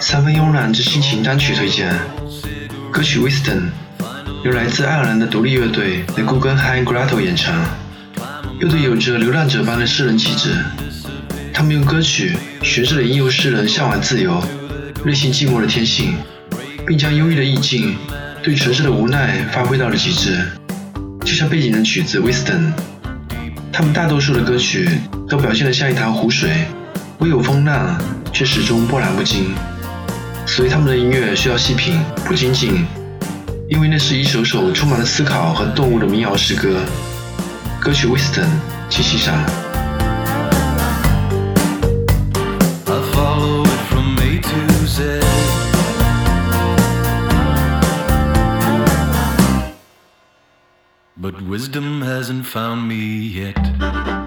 三分慵懒之心情单曲推荐，歌曲 Whiston 由来自爱尔兰的独立乐队 The Goghan High Grotto 演唱，乐队有着流浪者般的诗人气质，他们用歌曲诠释了吟游诗人向往自由、内心寂寞的天性。并将忧郁的意境对城市的无奈发挥到了极致。就像背景的曲子《Wisdom》，他们大多数的歌曲都表现得像一潭湖水，微有风浪，却始终波澜不惊。所以他们的音乐需要细品，不仅仅因为那是一首首充满了思考和动物的民谣诗歌。歌曲《Wisdom》，请欣赏。But wisdom hasn't found me yet.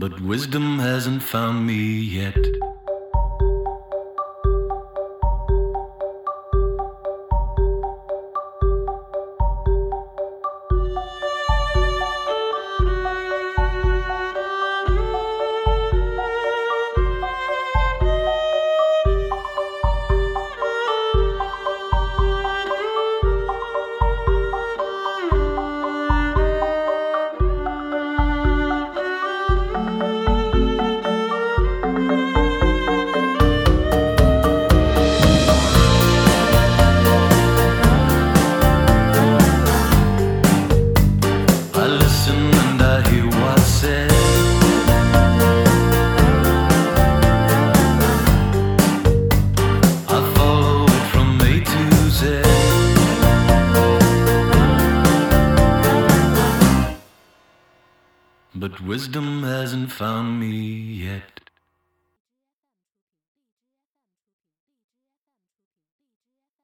But wisdom hasn't found me yet. But wisdom hasn't found me yet.